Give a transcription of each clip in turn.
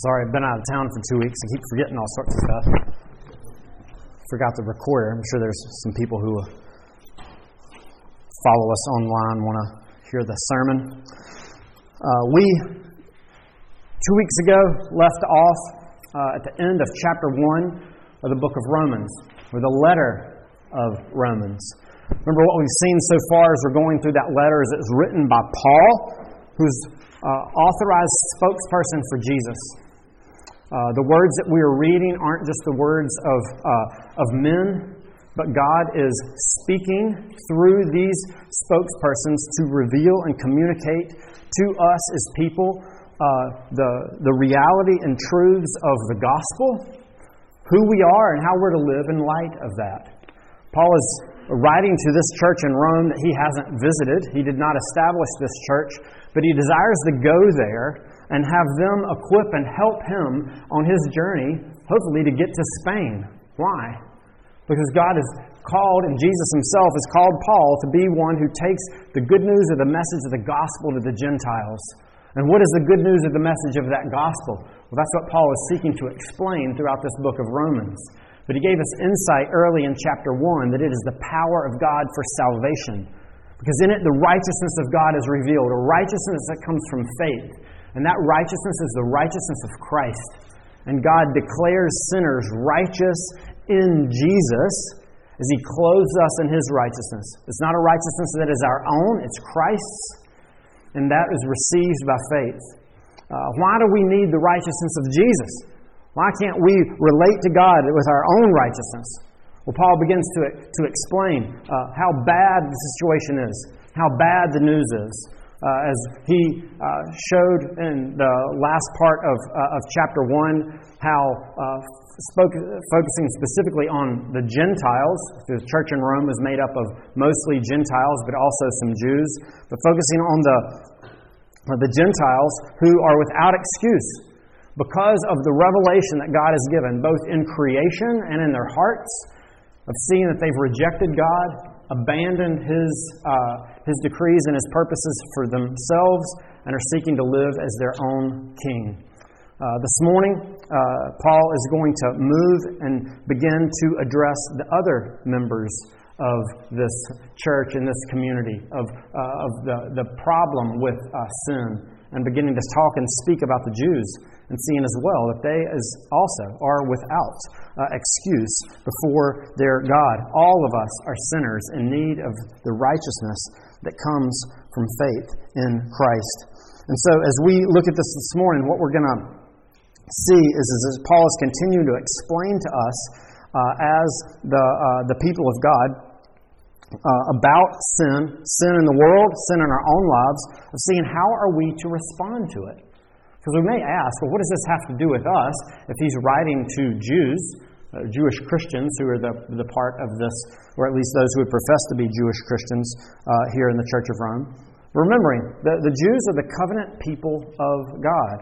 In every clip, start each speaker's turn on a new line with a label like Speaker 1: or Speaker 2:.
Speaker 1: Sorry, I've been out of town for two weeks. I keep forgetting all sorts of stuff. Forgot the recorder. I'm sure there's some people who follow us online want to hear the sermon. Uh, we, two weeks ago, left off uh, at the end of chapter 1 of the book of Romans, or the letter of Romans. Remember what we've seen so far as we're going through that letter is it's written by Paul, who's uh, authorized spokesperson for Jesus. Uh, the words that we are reading aren't just the words of, uh, of men, but God is speaking through these spokespersons to reveal and communicate to us as people uh, the, the reality and truths of the gospel, who we are, and how we're to live in light of that. Paul is writing to this church in Rome that he hasn't visited. He did not establish this church, but he desires to go there and have them equip and help him on his journey, hopefully, to get to Spain. Why? Because God has called, and Jesus himself has called Paul to be one who takes the good news of the message of the gospel to the Gentiles. And what is the good news of the message of that gospel? Well, that's what Paul is seeking to explain throughout this book of Romans. But he gave us insight early in chapter 1 that it is the power of God for salvation. Because in it, the righteousness of God is revealed, a righteousness that comes from faith. And that righteousness is the righteousness of Christ. And God declares sinners righteous in Jesus as He clothes us in His righteousness. It's not a righteousness that is our own, it's Christ's. And that is received by faith. Uh, why do we need the righteousness of Jesus? Why can't we relate to God with our own righteousness? Well, Paul begins to, to explain uh, how bad the situation is, how bad the news is uh, as he uh, showed in the last part of, uh, of chapter 1 how uh, spoke, focusing specifically on the Gentiles. The church in Rome was made up of mostly Gentiles, but also some Jews. But focusing on the, the Gentiles who are without excuse because of the revelation that God has given, both in creation and in their hearts, of seeing that they've rejected God abandoned his, uh, his decrees and his purposes for themselves and are seeking to live as their own king. Uh, this morning, uh, Paul is going to move and begin to address the other members of this church and this community, of, uh, of the, the problem with uh, sin, and beginning to talk and speak about the Jews and seeing as well that they as also are without uh, excuse before their God. All of us are sinners in need of the righteousness that comes from faith in Christ. And so, as we look at this this morning, what we're going to see is, as Paul is continuing to explain to us uh, as the, uh, the people of God uh, about sin, sin in the world, sin in our own lives, of seeing how are we to respond to it. Because we may ask, well, what does this have to do with us if he's writing to Jews, uh, Jewish Christians who are the, the part of this, or at least those who would profess to be Jewish Christians uh, here in the Church of Rome? Remembering, that the Jews are the covenant people of God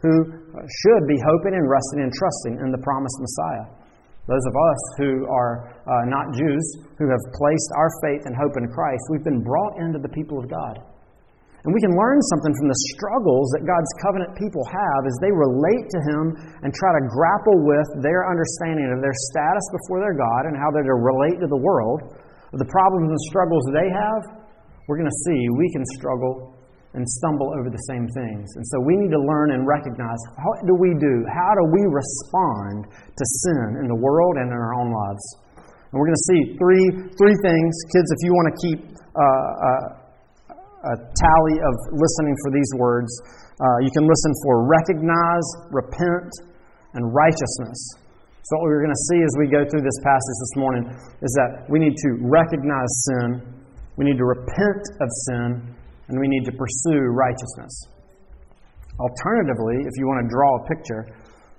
Speaker 1: who should be hoping and resting and trusting in the promised Messiah. Those of us who are uh, not Jews, who have placed our faith and hope in Christ, we've been brought into the people of God. And we can learn something from the struggles that God's covenant people have as they relate to Him and try to grapple with their understanding of their status before their God and how they're to relate to the world, the problems and struggles they have. We're going to see we can struggle and stumble over the same things. And so we need to learn and recognize what do we do? How do we respond to sin in the world and in our own lives? And we're going to see three, three things. Kids, if you want to keep uh, uh, a tally of listening for these words. Uh, you can listen for recognize, repent, and righteousness. So, what we're going to see as we go through this passage this morning is that we need to recognize sin, we need to repent of sin, and we need to pursue righteousness. Alternatively, if you want to draw a picture,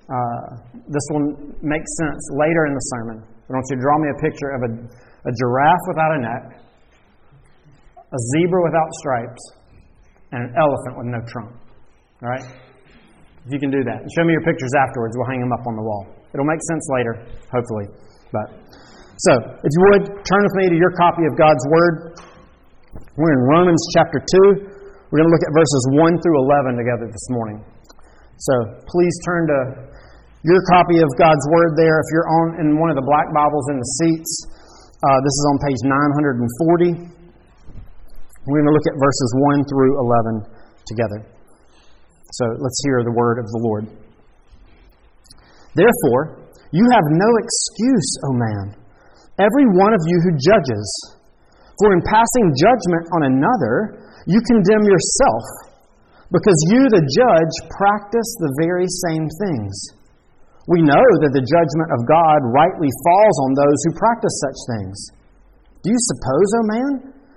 Speaker 1: uh, this will make sense later in the sermon. I don't want you to draw me a picture of a, a giraffe without a neck, a zebra without stripes, and an elephant with no trunk. All right? If you can do that. Show me your pictures afterwards. We'll hang them up on the wall. It'll make sense later, hopefully. But so, if you would, turn with me to your copy of God's Word. We're in Romans chapter 2. We're going to look at verses 1 through 11 together this morning. So please turn to your copy of God's Word there. If you're on in one of the black Bibles in the seats, uh, this is on page 940. We're going to look at verses 1 through 11 together. So let's hear the word of the Lord. Therefore, you have no excuse, O man, every one of you who judges. For in passing judgment on another, you condemn yourself, because you, the judge, practice the very same things. We know that the judgment of God rightly falls on those who practice such things. Do you suppose, O man,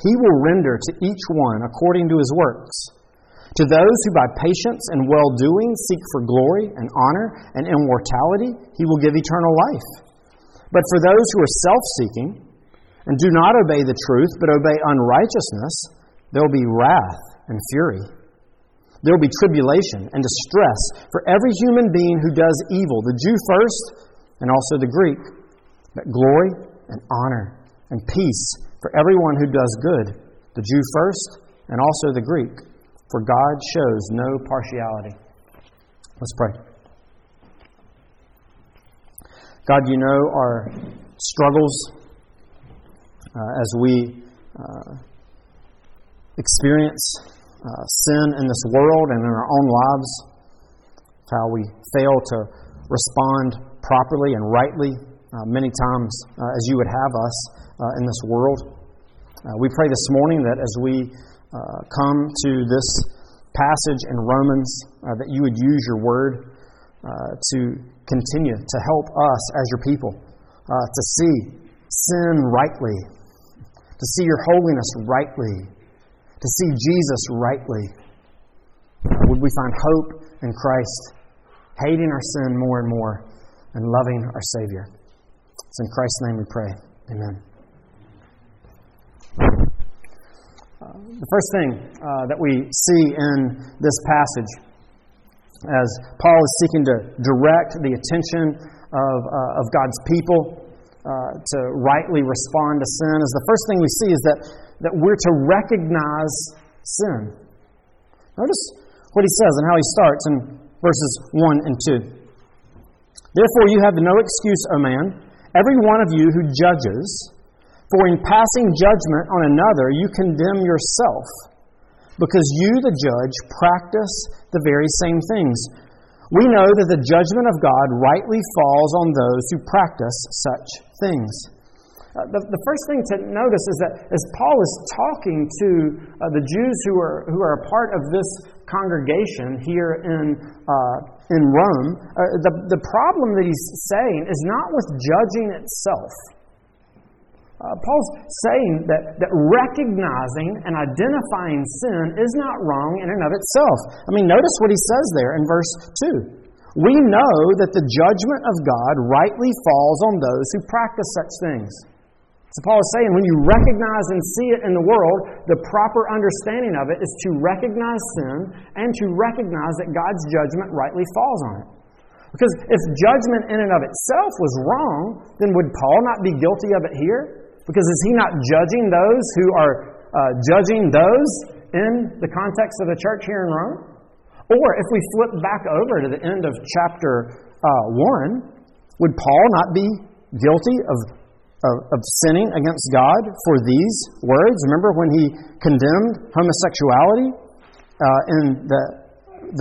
Speaker 1: He will render to each one according to his works. To those who by patience and well doing seek for glory and honor and immortality, he will give eternal life. But for those who are self seeking and do not obey the truth but obey unrighteousness, there will be wrath and fury. There will be tribulation and distress for every human being who does evil, the Jew first and also the Greek, but glory and honor and peace for everyone who does good, the Jew first and also the Greek, for God shows no partiality. Let's pray. God, you know our struggles uh, as we uh, experience uh, sin in this world and in our own lives, how we fail to respond properly and rightly uh, many times uh, as you would have us uh, in this world. Uh, we pray this morning that as we uh, come to this passage in Romans, uh, that you would use your word uh, to continue to help us as your people uh, to see sin rightly, to see your holiness rightly, to see Jesus rightly. would we find hope in Christ, hating our sin more and more, and loving our Savior? It's in Christ's name we pray. Amen. The first thing uh, that we see in this passage, as Paul is seeking to direct the attention of, uh, of God's people uh, to rightly respond to sin, is the first thing we see is that, that we're to recognize sin. Notice what he says and how he starts in verses 1 and 2. Therefore, you have no excuse, O man, every one of you who judges for in passing judgment on another, you condemn yourself, because you, the judge, practice the very same things. We know that the judgment of God rightly falls on those who practice such things. Uh, the, the first thing to notice is that as Paul is talking to uh, the Jews who are, who are a part of this congregation here in, uh, in Rome, uh, the, the problem that he's saying is not with judging itself. Uh, Paul's saying that, that recognizing and identifying sin is not wrong in and of itself. I mean, notice what he says there in verse 2. We know that the judgment of God rightly falls on those who practice such things. So Paul is saying when you recognize and see it in the world, the proper understanding of it is to recognize sin and to recognize that God's judgment rightly falls on it. Because if judgment in and of itself was wrong, then would Paul not be guilty of it here? Because is he not judging those who are uh, judging those in the context of the church here in Rome? Or if we flip back over to the end of chapter uh, 1, would Paul not be guilty of, of, of sinning against God for these words? Remember when he condemned homosexuality uh, in the,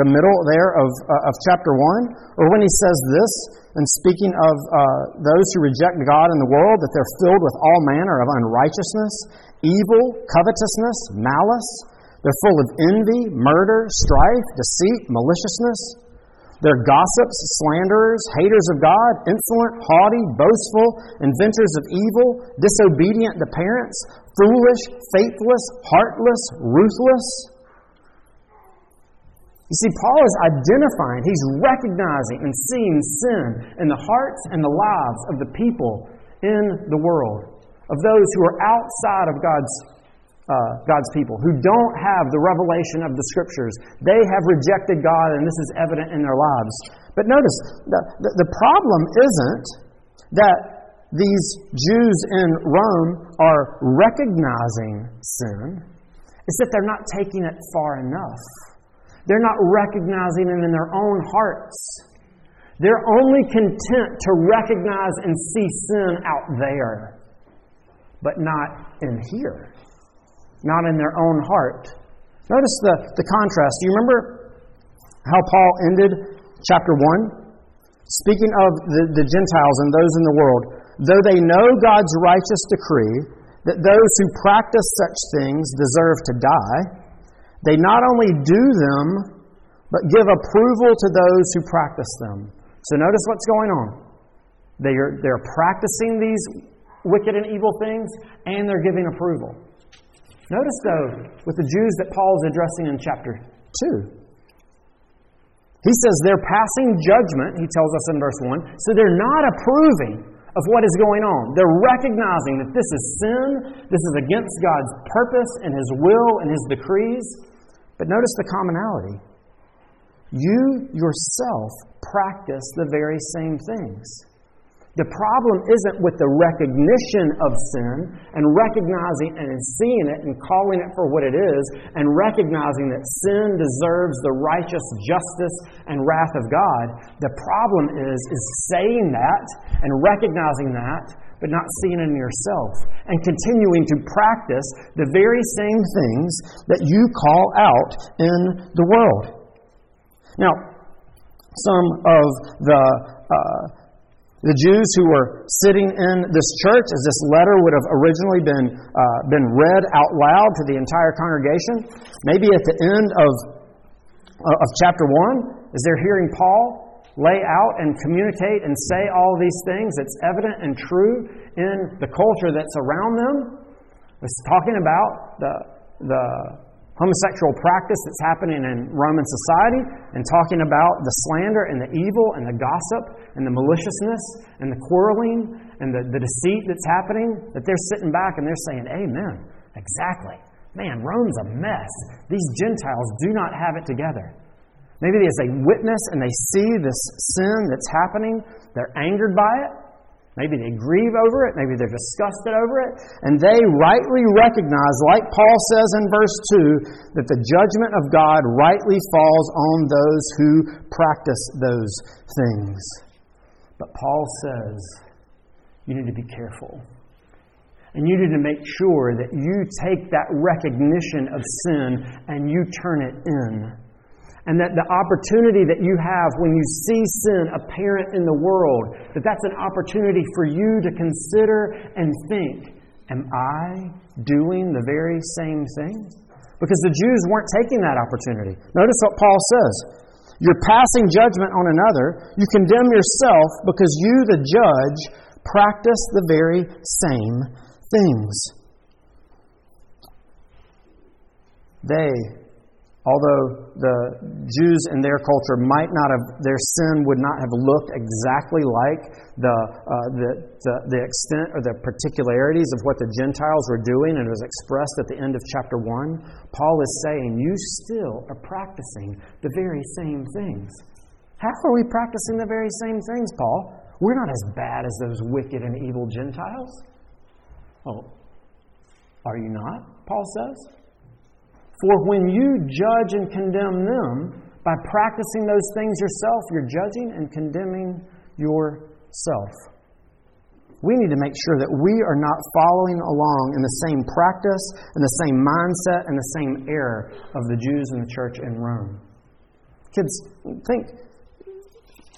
Speaker 1: the middle there of, uh, of chapter 1? Or when he says this and speaking of uh, those who reject God in the world, that they're filled with all manner of unrighteousness, evil, covetousness, malice. They're full of envy, murder, strife, deceit, maliciousness. They're gossips, slanderers, haters of God, insolent, haughty, boastful, inventors of evil, disobedient to parents, foolish, faithless, heartless, ruthless. You see, Paul is identifying, he's recognizing and seeing sin in the hearts and the lives of the people in the world, of those who are outside of God's, uh, God's people, who don't have the revelation of the Scriptures. They have rejected God, and this is evident in their lives. But notice, the, the, the problem isn't that these Jews in Rome are recognizing sin, it's that they're not taking it far enough. They're not recognizing it in their own hearts. They're only content to recognize and see sin out there, but not in here, not in their own heart. Notice the, the contrast. Do you remember how Paul ended chapter 1? Speaking of the, the Gentiles and those in the world, though they know God's righteous decree that those who practice such things deserve to die, they not only do them, but give approval to those who practice them. So notice what's going on. They are, they're practicing these wicked and evil things, and they're giving approval. Notice, though, with the Jews that Paul is addressing in chapter 2, he says they're passing judgment, he tells us in verse 1, so they're not approving of what is going on. They're recognizing that this is sin, this is against God's purpose and His will and His decrees. But notice the commonality. You yourself practice the very same things. The problem isn't with the recognition of sin and recognizing and seeing it and calling it for what it is and recognizing that sin deserves the righteous justice and wrath of God. The problem is is saying that and recognizing that but not seeing in yourself, and continuing to practice the very same things that you call out in the world. Now, some of the uh, the Jews who were sitting in this church, as this letter would have originally been, uh, been read out loud to the entire congregation, maybe at the end of, uh, of chapter 1, as they're hearing Paul lay out and communicate and say all these things that's evident and true in the culture that's around them. It's talking about the, the homosexual practice that's happening in Roman society and talking about the slander and the evil and the gossip and the maliciousness and the quarreling and the, the deceit that's happening, that they're sitting back and they're saying, Amen. Exactly. Man, Rome's a mess. These Gentiles do not have it together. Maybe as they witness and they see this sin that's happening, they're angered by it. Maybe they grieve over it. Maybe they're disgusted over it. And they rightly recognize, like Paul says in verse 2, that the judgment of God rightly falls on those who practice those things. But Paul says, you need to be careful. And you need to make sure that you take that recognition of sin and you turn it in and that the opportunity that you have when you see sin apparent in the world, that that's an opportunity for you to consider and think, am I doing the very same thing? Because the Jews weren't taking that opportunity. Notice what Paul says. You're passing judgment on another. You condemn yourself because you, the judge, practice the very same things. They although the Jews in their culture might not have, their sin would not have looked exactly like the, uh, the, the, the, extent or the particularities of what the Gentiles were doing, and it was expressed at the end of chapter 1, Paul is saying, You still are practicing the very same things. How are we practicing the very same things, Paul? We're not as bad as those wicked and evil Gentiles. Oh, are you not? Paul says. For when you judge and condemn them, by practicing those things yourself, you're judging and condemning yourself. We need to make sure that we are not following along in the same practice and the same mindset and the same error of the Jews in the church in Rome. Kids, think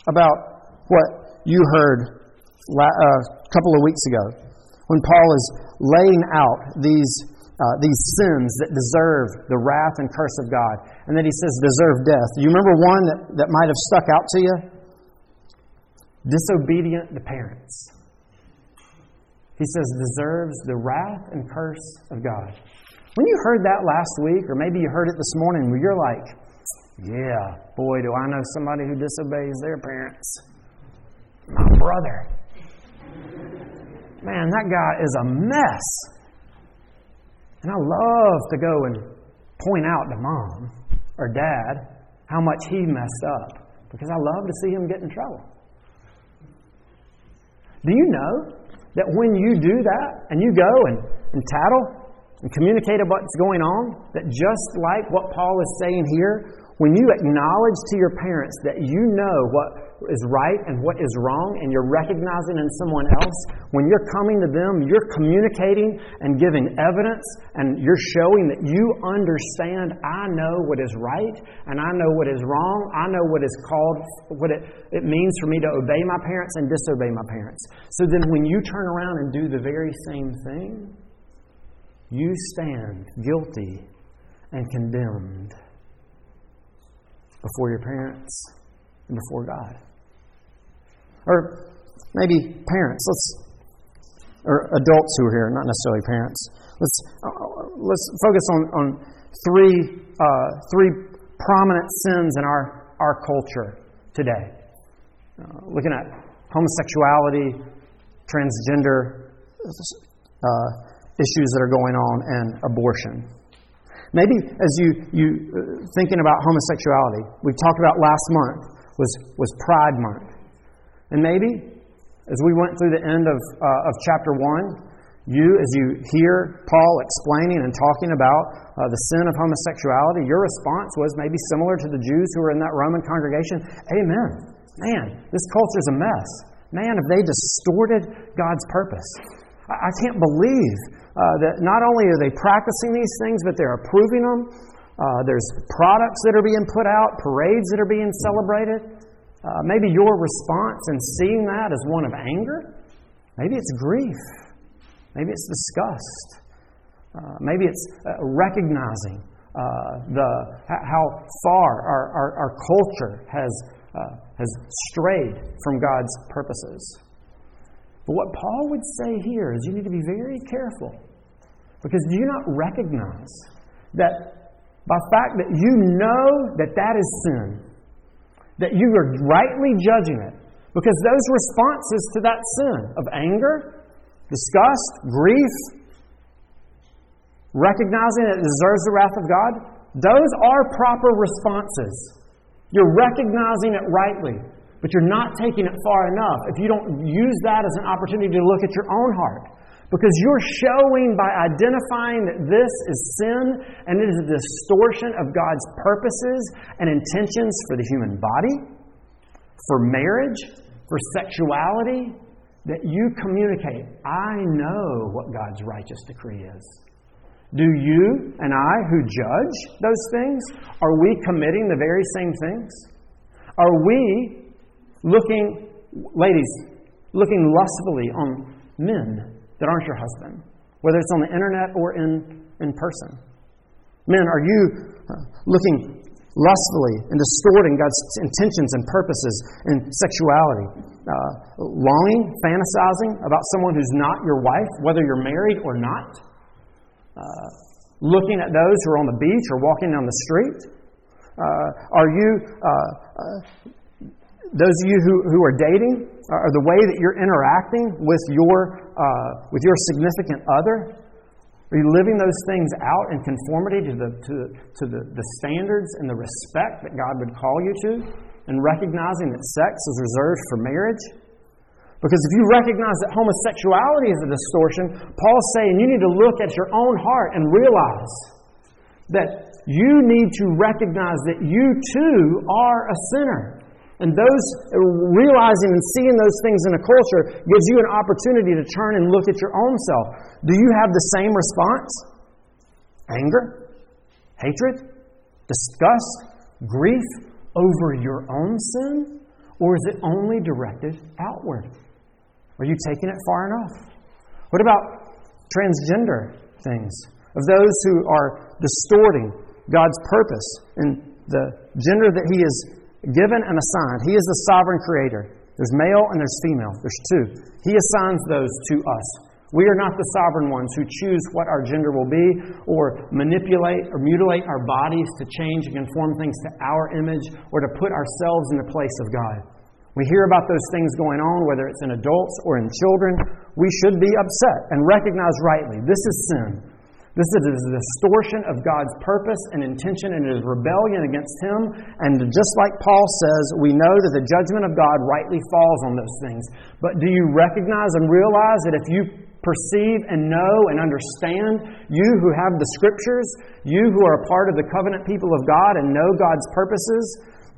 Speaker 1: about what you heard a uh, couple of weeks ago when Paul is laying out these uh, these sins that deserve the wrath and curse of God. And then he says, deserve death. Do You remember one that, that might have stuck out to you? Disobedient to parents. He says, deserves the wrath and curse of God. When you heard that last week, or maybe you heard it this morning, where you're like, Yeah, boy, do I know somebody who disobeys their parents. My brother. Man, that guy is a mess. And I love to go and point out to mom or dad how much he messed up because I love to see him get in trouble. Do you know that when you do that and you go and, and tattle and communicate about what's going on, that just like what Paul is saying here, when you acknowledge to your parents that you know what is right and what is wrong, and you're recognizing in someone else, when you're coming to them, you're communicating and giving evidence, and you're showing that you understand, I know what is right, and I know what is wrong, I know what is called, what it, it means for me to obey my parents and disobey my parents. So then when you turn around and do the very same thing, you stand guilty and condemned before your parents and before God. Or maybe parents, let's or adults who are here, not necessarily parents. Let's uh, let's focus on, on three uh, three prominent sins in our our culture today. Uh, looking at homosexuality, transgender uh, issues that are going on, and abortion. Maybe as you, you uh, thinking about homosexuality, we talked about last month was, was Pride Month. And maybe as we went through the end of, uh, of chapter 1, you, as you hear Paul explaining and talking about uh, the sin of homosexuality, your response was maybe similar to the Jews who were in that Roman congregation Amen. Man, this culture's a mess. Man, have they distorted God's purpose? I, I can't believe uh, that not only are they practicing these things, but they're approving them. Uh, there's products that are being put out, parades that are being celebrated. Uh, maybe your response in seeing that is one of anger. Maybe it's grief. Maybe it's disgust. Uh, maybe it's uh, recognizing uh, the, how far our, our, our culture has, has strayed from God's purposes. But what Paul would say here is you need to be very careful. Because do you not recognize that by fact that you know that that is sin, that you are rightly judging it, because those responses to that sin of anger, disgust, grief, recognizing that it deserves the wrath of God, those are proper responses. You're recognizing it rightly. But you're not taking it far enough if you don't use that as an opportunity to look at your own heart. Because you're showing by identifying that this is sin and it is a distortion of God's purposes and intentions for the human body, for marriage, for sexuality, that you communicate, I know what God's righteous decree is. Do you and I, who judge those things, are we committing the very same things? Are we looking, ladies, looking lustfully on men that aren't your husband, whether it's on the internet or in, in person. Men, are you uh, looking lustfully and distorting God's intentions and purposes in sexuality? Uh, longing, fantasizing about someone who's not your wife, whether you're married or not? Uh, looking at those who are on the beach or walking down the street? Uh, are you uh, uh, those of you who, who are dating, or the way that you're interacting with your, uh, with your significant other, are you living those things out in conformity to, the, to, to the, the standards and the respect that God would call you to, and recognizing that sex is reserved for marriage? Because if you recognize that homosexuality is a distortion, Paul's saying you need to look at your own heart and realize that you need to recognize that you too are a sinner. And those realizing and seeing those things in a culture gives you an opportunity to turn and look at your own self. Do you have the same response? Anger, hatred, disgust, grief over your own sin? Or is it only directed outward? Are you taking it far enough? What about transgender things? Of those who are distorting God's purpose and the gender that He is given and assigned. He is the sovereign creator. There's male and there's female. There's two. He assigns those to us. We are not the sovereign ones who choose what our gender will be or manipulate or mutilate our bodies to change and conform things to our image or to put ourselves in the place of God. We hear about those things going on, whether it's in adults or in children. We should be upset and recognize rightly this is sin. This is a distortion of God's purpose and intention, and it is rebellion against Him. And just like Paul says, we know that the judgment of God rightly falls on those things. But do you recognize and realize that if you perceive and know and understand, you who have the Scriptures, you who are a part of the covenant people of God and know God's purposes,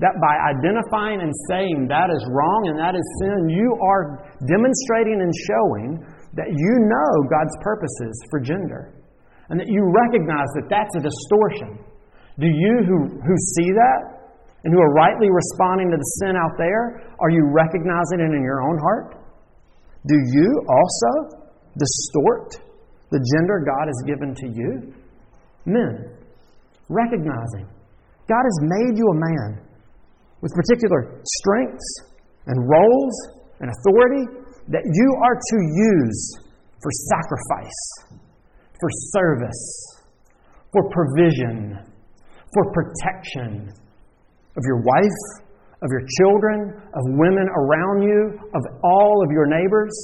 Speaker 1: that by identifying and saying that is wrong and that is sin, you are demonstrating and showing that you know God's purposes for gender and that you recognize that that's a distortion. Do you who, who see that and who are rightly responding to the sin out there, are you recognizing it in your own heart? Do you also distort the gender God has given to you? Men, recognizing God has made you a man with particular strengths and roles and authority that you are to use for sacrifice, for service, for provision, for protection of your wife, of your children, of women around you, of all of your neighbors.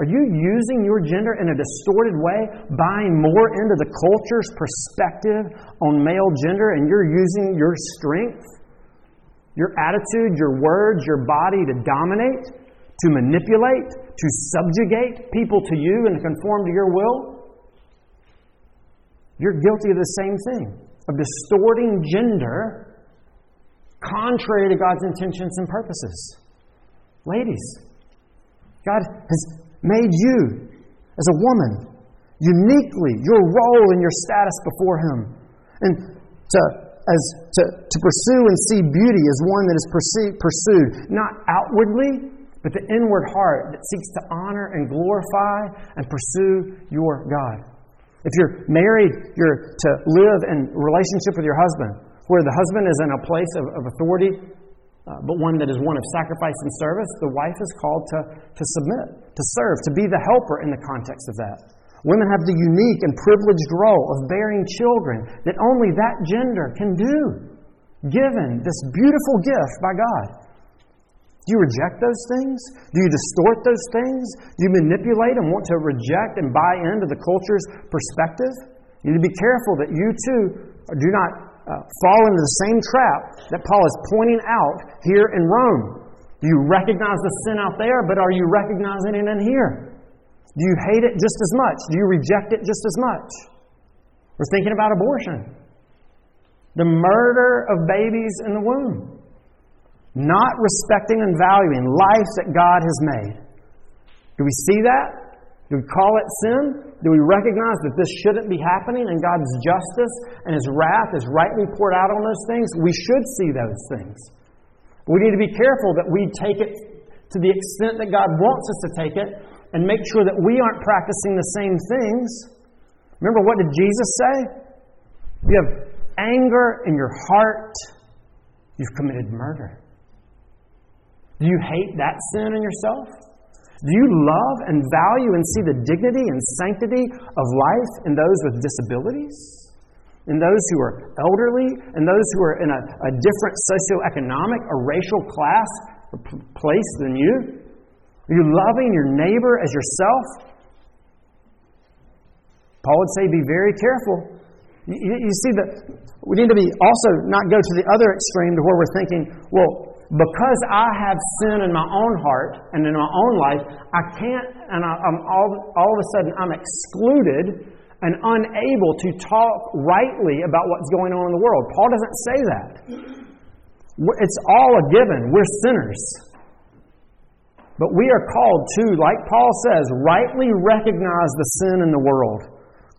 Speaker 1: Are you using your gender in a distorted way, buying more into the culture's perspective on male gender, and you're using your strength, your attitude, your words, your body to dominate, to manipulate, to subjugate people to you and conform to your will? You're guilty of the same thing, of distorting gender contrary to God's intentions and purposes. Ladies, God has made you as a woman uniquely, your role and your status before Him. And to, as, to, to pursue and see beauty as one that is pursued, not outwardly, but the inward heart that seeks to honor and glorify and pursue your God. If you're married, you're to live in relationship with your husband, where the husband is in a place of, of authority uh, but one that is one of sacrifice and service, the wife is called to, to submit, to serve, to be the helper in the context of that. Women have the unique and privileged role of bearing children that only that gender can do, given this beautiful gift by God. Do you reject those things? Do you distort those things? Do you manipulate and want to reject and buy into the culture's perspective? You need to be careful that you too do not uh, fall into the same trap that Paul is pointing out here in Rome. Do you recognize the sin out there, but are you recognizing it in here? Do you hate it just as much? Do you reject it just as much? We're thinking about abortion, the murder of babies in the womb, not respecting and valuing life that God has made. Do we see that? Do we call it sin? Do we recognize that this shouldn't be happening and God's justice and His wrath is rightly poured out on those things? We should see those things. We need to be careful that we take it to the extent that God wants us to take it and make sure that we aren't practicing the same things. Remember, what did Jesus say? You have anger in your heart, you've committed murder. Do you hate that sin in yourself? Do you love and value and see the dignity and sanctity of life in those with disabilities? In those who are elderly? In those who are in a, a different socioeconomic or racial class or p- place than you? Are you loving your neighbor as yourself? Paul would say, be very careful. You, you see that we need to be also not go to the other extreme to where we're thinking, well, because I have sin in my own heart and in my own life, I can't, and I, am all, all of a sudden I'm excluded and unable to talk rightly about what's going on in the world. Paul doesn't say that. It's all a given. We're sinners. But we are called to, like Paul says, rightly recognize the sin in the world.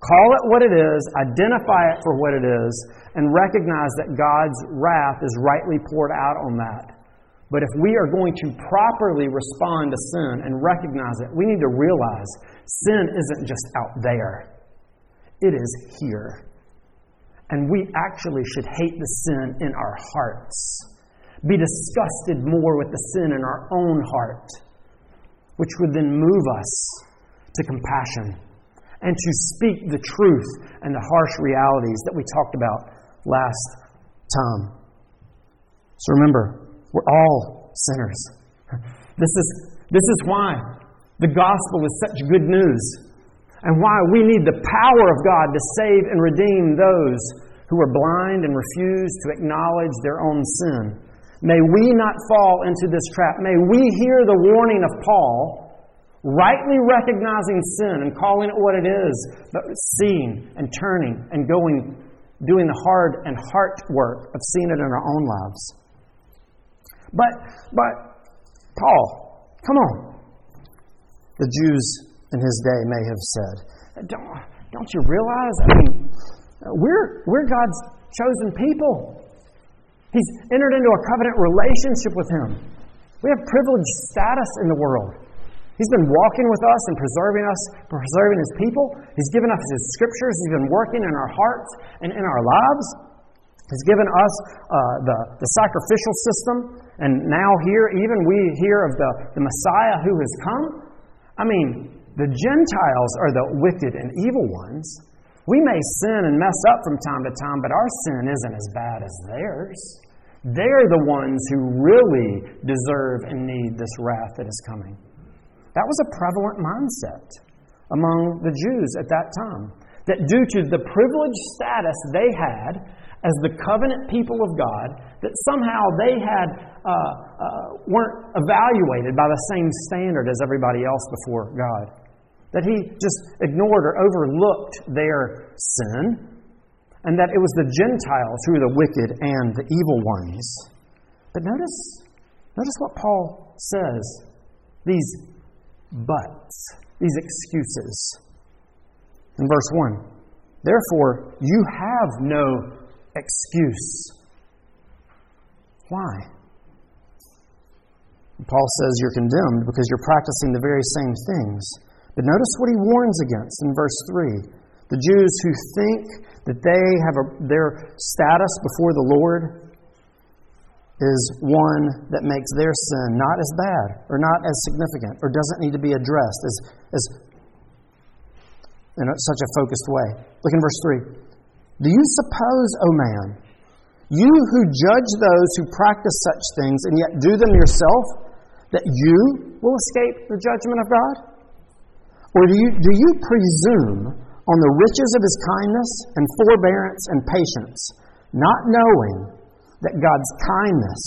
Speaker 1: Call it what it is, identify it for what it is, and recognize that God's wrath is rightly poured out on that. But if we are going to properly respond to sin and recognize it, we need to realize sin isn't just out there, it is here. And we actually should hate the sin in our hearts, be disgusted more with the sin in our own heart, which would then move us to compassion and to speak the truth and the harsh realities that we talked about last time. So remember, we're all sinners. This is, this is why the gospel is such good news and why we need the power of God to save and redeem those who are blind and refuse to acknowledge their own sin. May we not fall into this trap. May we hear the warning of Paul rightly recognizing sin and calling it what it is, but seeing and turning and going, doing the hard and heart work of seeing it in our own lives. But, but, Paul, come on. The Jews in his day may have said, Don't, don't you realize? I mean, we're, we're God's chosen people. He's entered into a covenant relationship with Him. We have privileged status in the world. He's been walking with us and preserving us, preserving His people. He's given us His scriptures. He's been working in our hearts and in our lives. He's given us uh, the, the sacrificial system. And now, here, even we hear of the, the Messiah who has come. I mean, the Gentiles are the wicked and evil ones. We may sin and mess up from time to time, but our sin isn't as bad as theirs. They're the ones who really deserve and need this wrath that is coming. That was a prevalent mindset among the Jews at that time. That due to the privileged status they had as the covenant people of God, that somehow they had uh, uh, weren't evaluated by the same standard as everybody else before God. That He just ignored or overlooked their sin, and that it was the Gentiles who were the wicked and the evil ones. But notice, notice what Paul says. These buts, these excuses. In verse 1, therefore, you have no excuse. Why? Paul says you're condemned because you're practicing the very same things. But notice what he warns against in verse 3. The Jews who think that they have a, their status before the Lord is one that makes their sin not as bad or not as significant or doesn't need to be addressed as, as in such a focused way. Look in verse 3. Do you suppose, O oh man, you who judge those who practice such things and yet do them yourself, that you will escape the judgment of God? Or do you, do you presume on the riches of his kindness and forbearance and patience, not knowing that God's kindness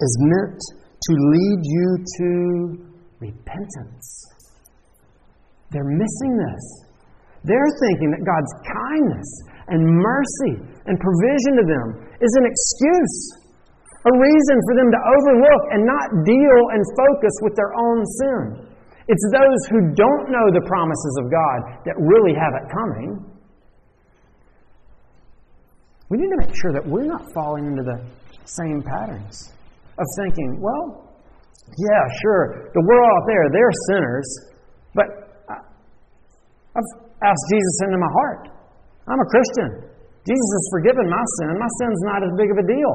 Speaker 1: is meant to lead you to repentance. They're missing this. They're thinking that God's kindness and mercy and provision to them is an excuse, a reason for them to overlook and not deal and focus with their own sin. It's those who don't know the promises of God that really have it coming. We need to make sure that we're not falling into the same patterns of thinking, well, yeah, sure, the world out there, they're sinners, but I've asked Jesus into my heart. I'm a Christian. Jesus has forgiven my sin. My sin's not as big of a deal.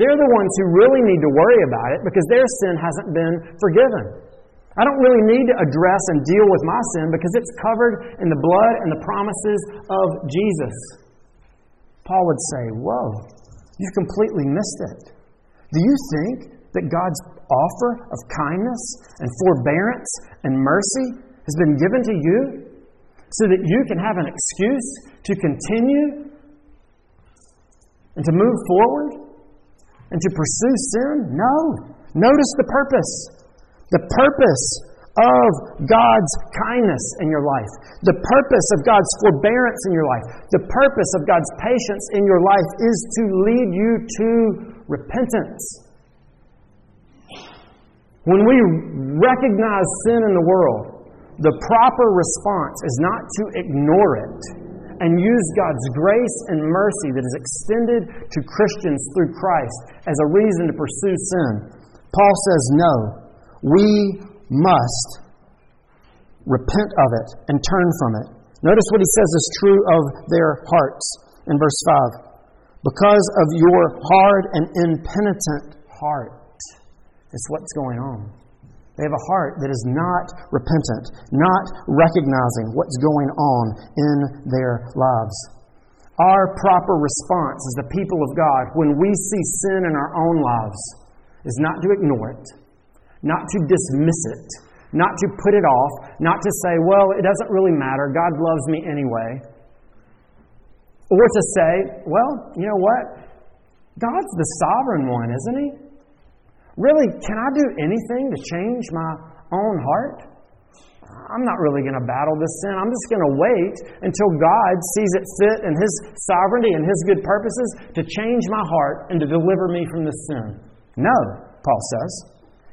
Speaker 1: They're the ones who really need to worry about it because their sin hasn't been forgiven. I don't really need to address and deal with my sin because it's covered in the blood and the promises of Jesus. Paul would say, Whoa, you've completely missed it. Do you think that God's offer of kindness and forbearance and mercy has been given to you so that you can have an excuse to continue and to move forward and to pursue sin? No. Notice the purpose. The purpose of God's kindness in your life, the purpose of God's forbearance in your life, the purpose of God's patience in your life is to lead you to repentance. When we recognize sin in the world, the proper response is not to ignore it and use God's grace and mercy that is extended to Christians through Christ as a reason to pursue sin. Paul says, no, we must repent of it and turn from it. Notice what he says is true of their hearts in verse 5. Because of your hard and impenitent heart. It's what's going on. They have a heart that is not repentant, not recognizing what's going on in their lives. Our proper response as the people of God when we see sin in our own lives is not to ignore it, not to dismiss it, not to put it off, not to say, well, it doesn't really matter, God loves me anyway. Or to say, well, you know what? God's the sovereign one, isn't He? Really, can I do anything to change my own heart? I'm not really going to battle this sin. I'm just going to wait until God sees it fit in His sovereignty and His good purposes to change my heart and to deliver me from this sin. No, Paul says.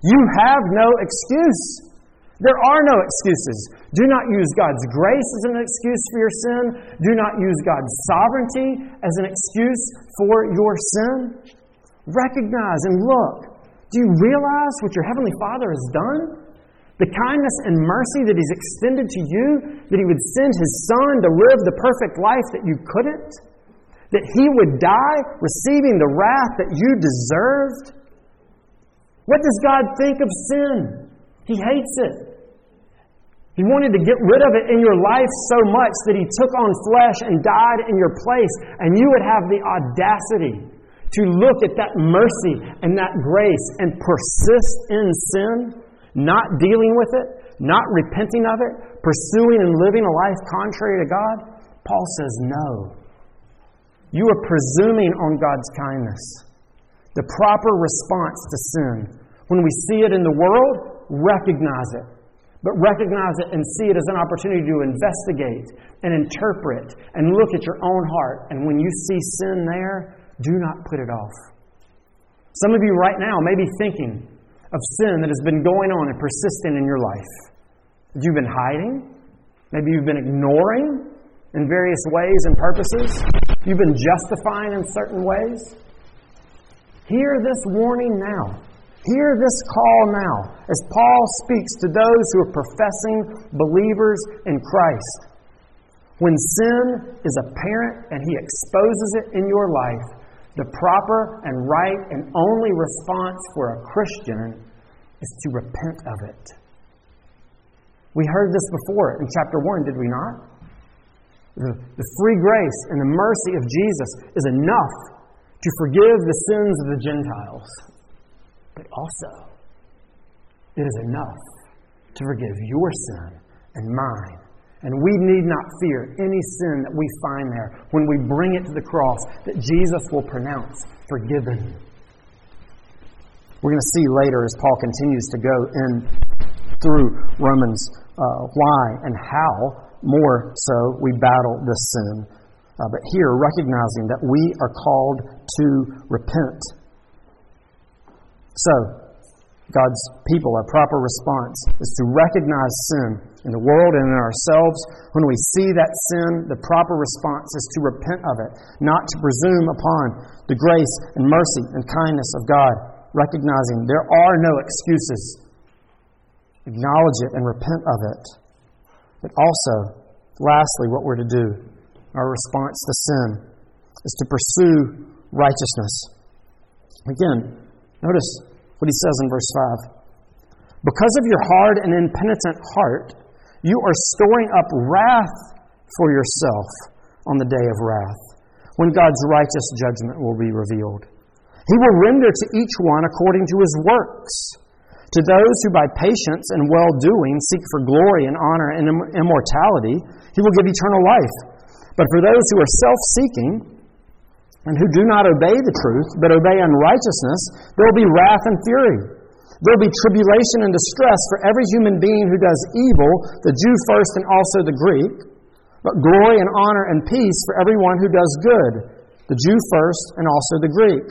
Speaker 1: You have no excuse. There are no excuses. Do not use God's grace as an excuse for your sin. Do not use God's sovereignty as an excuse for your sin. Recognize and look. Do you realize what your Heavenly Father has done? The kindness and mercy that He's extended to you, that He would send His Son to live the perfect life that you couldn't, that He would die receiving the wrath that you deserved. What does God think of sin? He hates it. He wanted to get rid of it in your life so much that He took on flesh and died in your place, and you would have the audacity to look at that mercy and that grace and persist in sin, not dealing with it, not repenting of it, pursuing and living a life contrary to God. Paul says, No. You are presuming on God's kindness. The proper response to sin. When we see it in the world, recognize it but recognize it and see it as an opportunity to investigate and interpret and look at your own heart. And when you see sin there, do not put it off. Some of you right now may be thinking of sin that has been going on and persistent in your life. That you've been hiding, maybe you've been ignoring in various ways and purposes, you've been justifying in certain ways. Hear this warning now. Hear this call now as Paul speaks to those who are professing believers in Christ. When sin is apparent and he exposes it in your life, the proper and right and only response for a Christian is to repent of it. We heard this before in chapter 1, did we not? The, the free grace and the mercy of Jesus is enough to forgive the sins of the Gentiles. But also, it is enough to forgive your sin and mine. And we need not fear any sin that we find there when we bring it to the cross that Jesus will pronounce forgiven. We're going to see later as Paul continues to go in through Romans uh, why and how more so we battle this sin. Uh, but here, recognizing that we are called to repent so, God's people, our proper response is to recognize sin in the world and in ourselves. When we see that sin, the proper response is to repent of it, not to presume upon the grace and mercy and kindness of God, recognizing there are no excuses. Acknowledge it and repent of it. But also, lastly, what we're to do, our response to sin, is to pursue righteousness. Again, Notice what he says in verse 5. Because of your hard and impenitent heart, you are storing up wrath for yourself on the day of wrath, when God's righteous judgment will be revealed. He will render to each one according to his works. To those who by patience and well doing seek for glory and honor and immortality, he will give eternal life. But for those who are self seeking, and who do not obey the truth, but obey unrighteousness, there will be wrath and fury. There will be tribulation and distress for every human being who does evil, the Jew first and also the Greek, but glory and honor and peace for everyone who does good, the Jew first and also the Greek.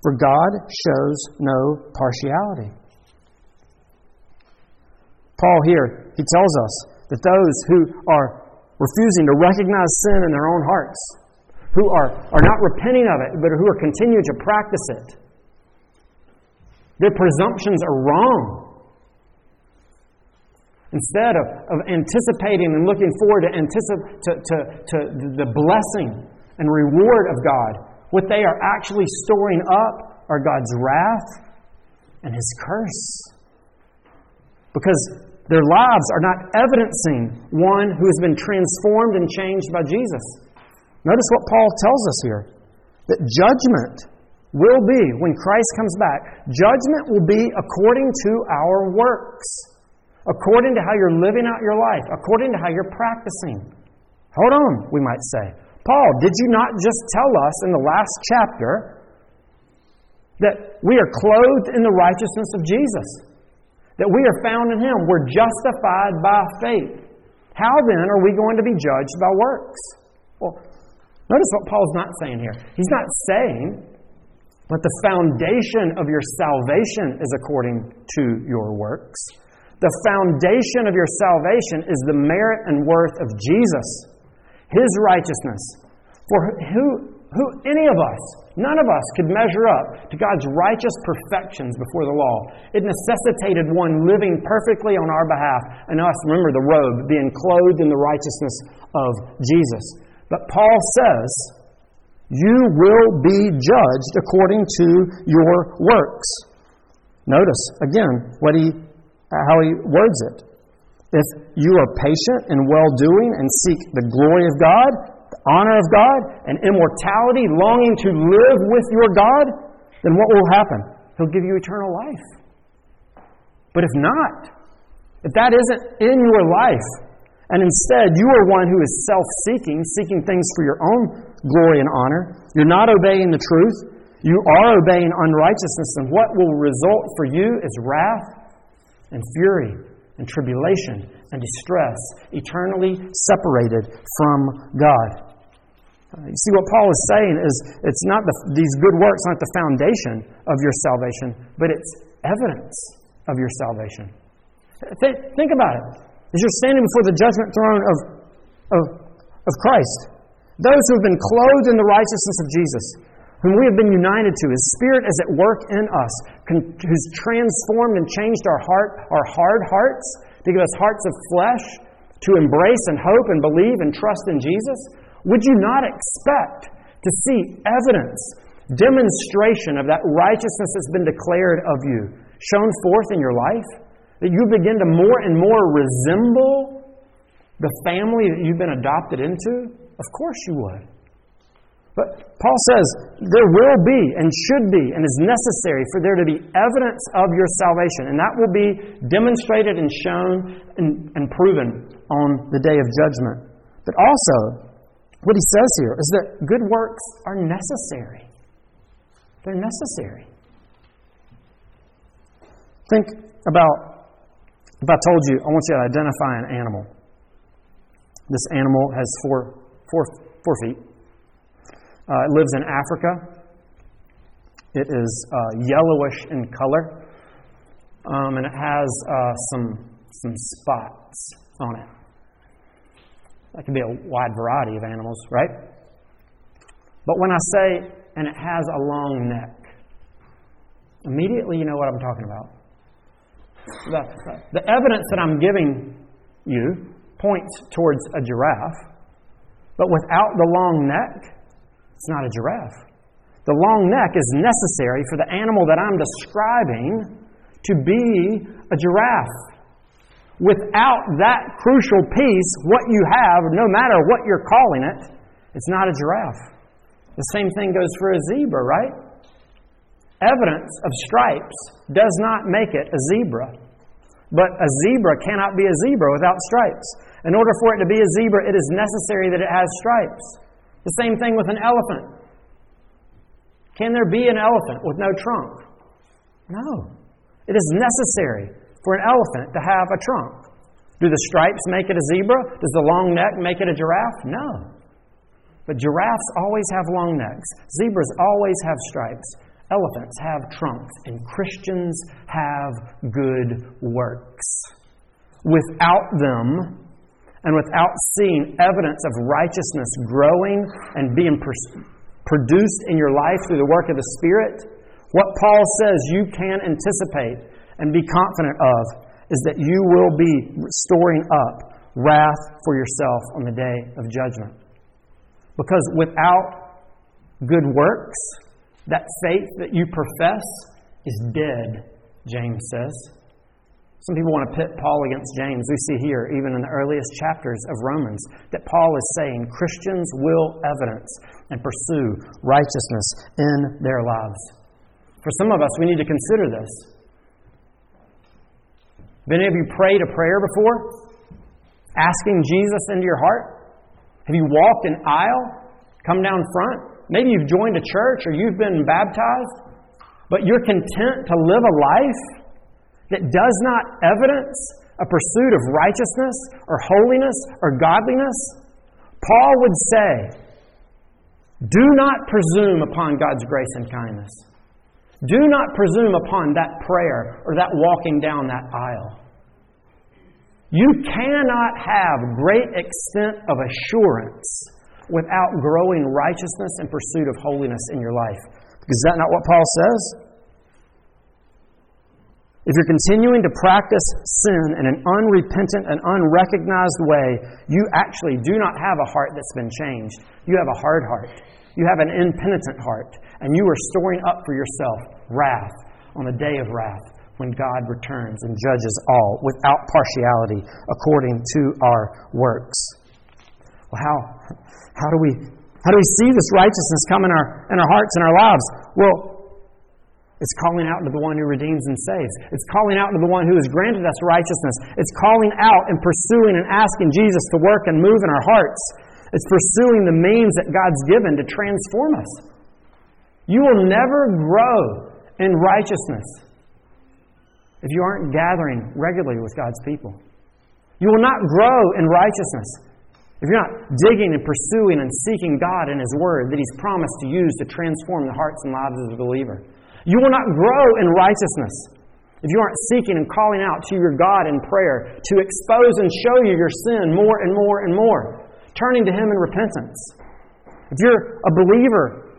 Speaker 1: For God shows no partiality. Paul here, he tells us that those who are refusing to recognize sin in their own hearts, who are, are not repenting of it, but who are continuing to practice it. Their presumptions are wrong. Instead of, of anticipating and looking forward to, anticip- to, to, to the blessing and reward of God, what they are actually storing up are God's wrath and His curse. because their lives are not evidencing one who has been transformed and changed by Jesus. Notice what Paul tells us here that judgment will be, when Christ comes back, judgment will be according to our works, according to how you're living out your life, according to how you're practicing. Hold on, we might say. Paul, did you not just tell us in the last chapter that we are clothed in the righteousness of Jesus? that we are found in Him. We're justified by faith. How then are we going to be judged by works? Well, notice what Paul's not saying here. He's not saying that the foundation of your salvation is according to your works. The foundation of your salvation is the merit and worth of Jesus, His righteousness. For who, who any of us, none of us could measure up to God's righteous perfections before the law. It necessitated one living perfectly on our behalf, and us, remember the robe, being clothed in the righteousness of Jesus. But Paul says, You will be judged according to your works. Notice again what he, how he words it. If you are patient and well doing and seek the glory of God, the honor of God and immortality, longing to live with your God, then what will happen? He'll give you eternal life. But if not, if that isn't in your life, and instead you are one who is self seeking, seeking things for your own glory and honor, you're not obeying the truth, you are obeying unrighteousness, and what will result for you is wrath and fury and tribulation and distress, eternally separated from God. Uh, you see, what Paul is saying is it's not the, these good works aren't the foundation of your salvation, but it's evidence of your salvation. Think, think about it. As you're standing before the judgment throne of, of, of Christ, those who have been clothed in the righteousness of Jesus, whom we have been united to, His Spirit is at work in us, who's transformed and changed our heart, our hard hearts, to give us hearts of flesh, to embrace and hope and believe and trust in Jesus. Would you not expect to see evidence, demonstration of that righteousness that's been declared of you, shown forth in your life? That you begin to more and more resemble the family that you've been adopted into? Of course you would. But Paul says there will be and should be and is necessary for there to be evidence of your salvation. And that will be demonstrated and shown and, and proven on the day of judgment. But also, what he says here is that good works are necessary. They're necessary. Think about if I told you I want you to identify an animal. This animal has four, four, four feet. Uh, it lives in Africa. It is uh, yellowish in color, um, and it has uh, some some spots on it. That can be a wide variety of animals, right? But when I say, and it has a long neck, immediately you know what I'm talking about. The, the evidence that I'm giving you points towards a giraffe, but without the long neck, it's not a giraffe. The long neck is necessary for the animal that I'm describing to be a giraffe. Without that crucial piece, what you have, no matter what you're calling it, it's not a giraffe. The same thing goes for a zebra, right? Evidence of stripes does not make it a zebra. But a zebra cannot be a zebra without stripes. In order for it to be a zebra, it is necessary that it has stripes. The same thing with an elephant. Can there be an elephant with no trunk? No. It is necessary for an elephant to have a trunk. Do the stripes make it a zebra? Does the long neck make it a giraffe? No. But giraffes always have long necks. Zebras always have stripes. Elephants have trunks. And Christians have good works. Without them, and without seeing evidence of righteousness growing and being produced in your life through the work of the Spirit, what Paul says you can anticipate and be confident of is that you will be storing up wrath for yourself on the day of judgment. Because without good works, that faith that you profess is dead, James says. Some people want to pit Paul against James. We see here, even in the earliest chapters of Romans, that Paul is saying Christians will evidence and pursue righteousness in their lives. For some of us, we need to consider this. Have any of you prayed a prayer before? Asking Jesus into your heart? Have you walked an aisle? Come down front? Maybe you've joined a church or you've been baptized, but you're content to live a life that does not evidence a pursuit of righteousness or holiness or godliness, Paul would say, Do not presume upon God's grace and kindness. Do not presume upon that prayer or that walking down that aisle. You cannot have great extent of assurance without growing righteousness and pursuit of holiness in your life. Is that not what Paul says? If you're continuing to practice sin in an unrepentant and unrecognized way, you actually do not have a heart that's been changed. You have a hard heart. You have an impenitent heart. And you are storing up for yourself wrath on the day of wrath when God returns and judges all without partiality according to our works. Well, how, how, do, we, how do we see this righteousness come in our, in our hearts and our lives? Well, it's calling out to the one who redeems and saves. It's calling out to the one who has granted us righteousness. It's calling out and pursuing and asking Jesus to work and move in our hearts. It's pursuing the means that God's given to transform us. You will never grow in righteousness if you aren't gathering regularly with God's people. You will not grow in righteousness if you're not digging and pursuing and seeking God and His Word that He's promised to use to transform the hearts and lives of the believer. You will not grow in righteousness if you aren't seeking and calling out to your God in prayer to expose and show you your sin more and more and more, turning to Him in repentance. If you're a believer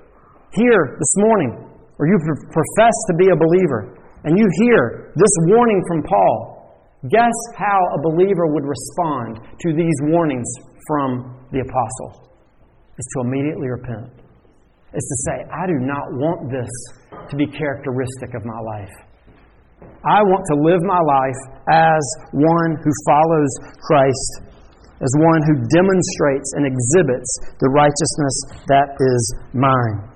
Speaker 1: here this morning, or you profess to be a believer, and you hear this warning from Paul, guess how a believer would respond to these warnings from the apostle? Is to immediately repent. Is to say, I do not want this to be characteristic of my life. I want to live my life as one who follows Christ, as one who demonstrates and exhibits the righteousness that is mine.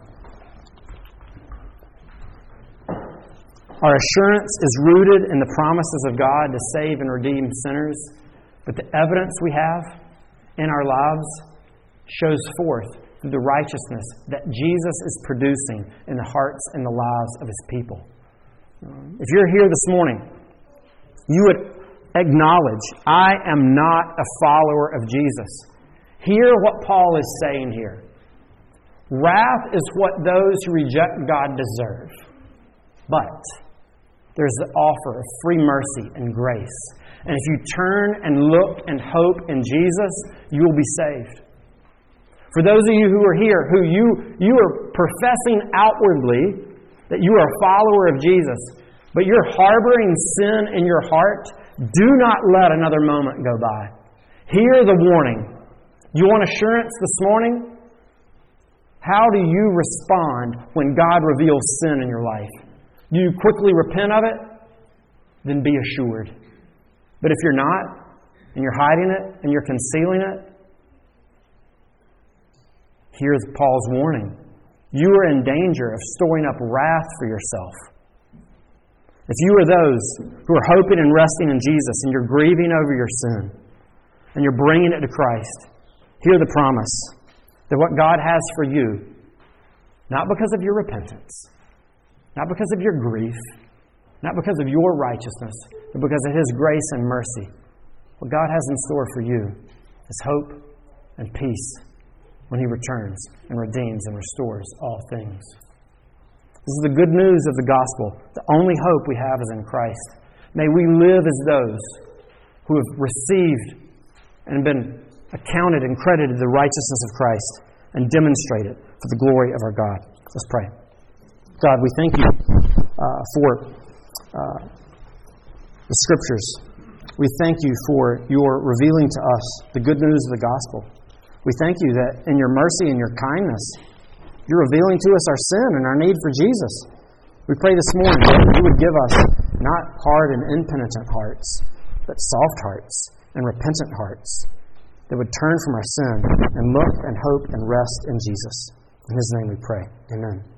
Speaker 1: Our assurance is rooted in the promises of God to save and redeem sinners, but the evidence we have in our lives shows forth the righteousness that Jesus is producing in the hearts and the lives of his people. If you're here this morning, you would acknowledge, I am not a follower of Jesus. Hear what Paul is saying here. Wrath is what those who reject God deserve. But there's the offer of free mercy and grace. And if you turn and look and hope in Jesus, you will be saved. For those of you who are here, who you, you are professing outwardly that you are a follower of Jesus, but you're harboring sin in your heart, do not let another moment go by. Hear the warning. You want assurance this morning? How do you respond when God reveals sin in your life? Do you quickly repent of it? Then be assured. But if you're not, and you're hiding it, and you're concealing it, Here's Paul's warning. You are in danger of storing up wrath for yourself. If you are those who are hoping and resting in Jesus and you're grieving over your sin and you're bringing it to Christ, hear the promise that what God has for you, not because of your repentance, not because of your grief, not because of your righteousness, but because of His grace and mercy, what God has in store for you is hope and peace when he returns and redeems and restores all things. This is the good news of the gospel. The only hope we have is in Christ. May we live as those who have received and been accounted and credited the righteousness of Christ and demonstrate it for the glory of our God. Let's pray. God, we thank you uh, for uh, the Scriptures. We thank you for your revealing to us the good news of the gospel. We thank you that in your mercy and your kindness, you're revealing to us our sin and our need for Jesus. We pray this morning that you would give us not hard and impenitent hearts, but soft hearts and repentant hearts that would turn from our sin and look and hope and rest in Jesus. In His name we pray. Amen.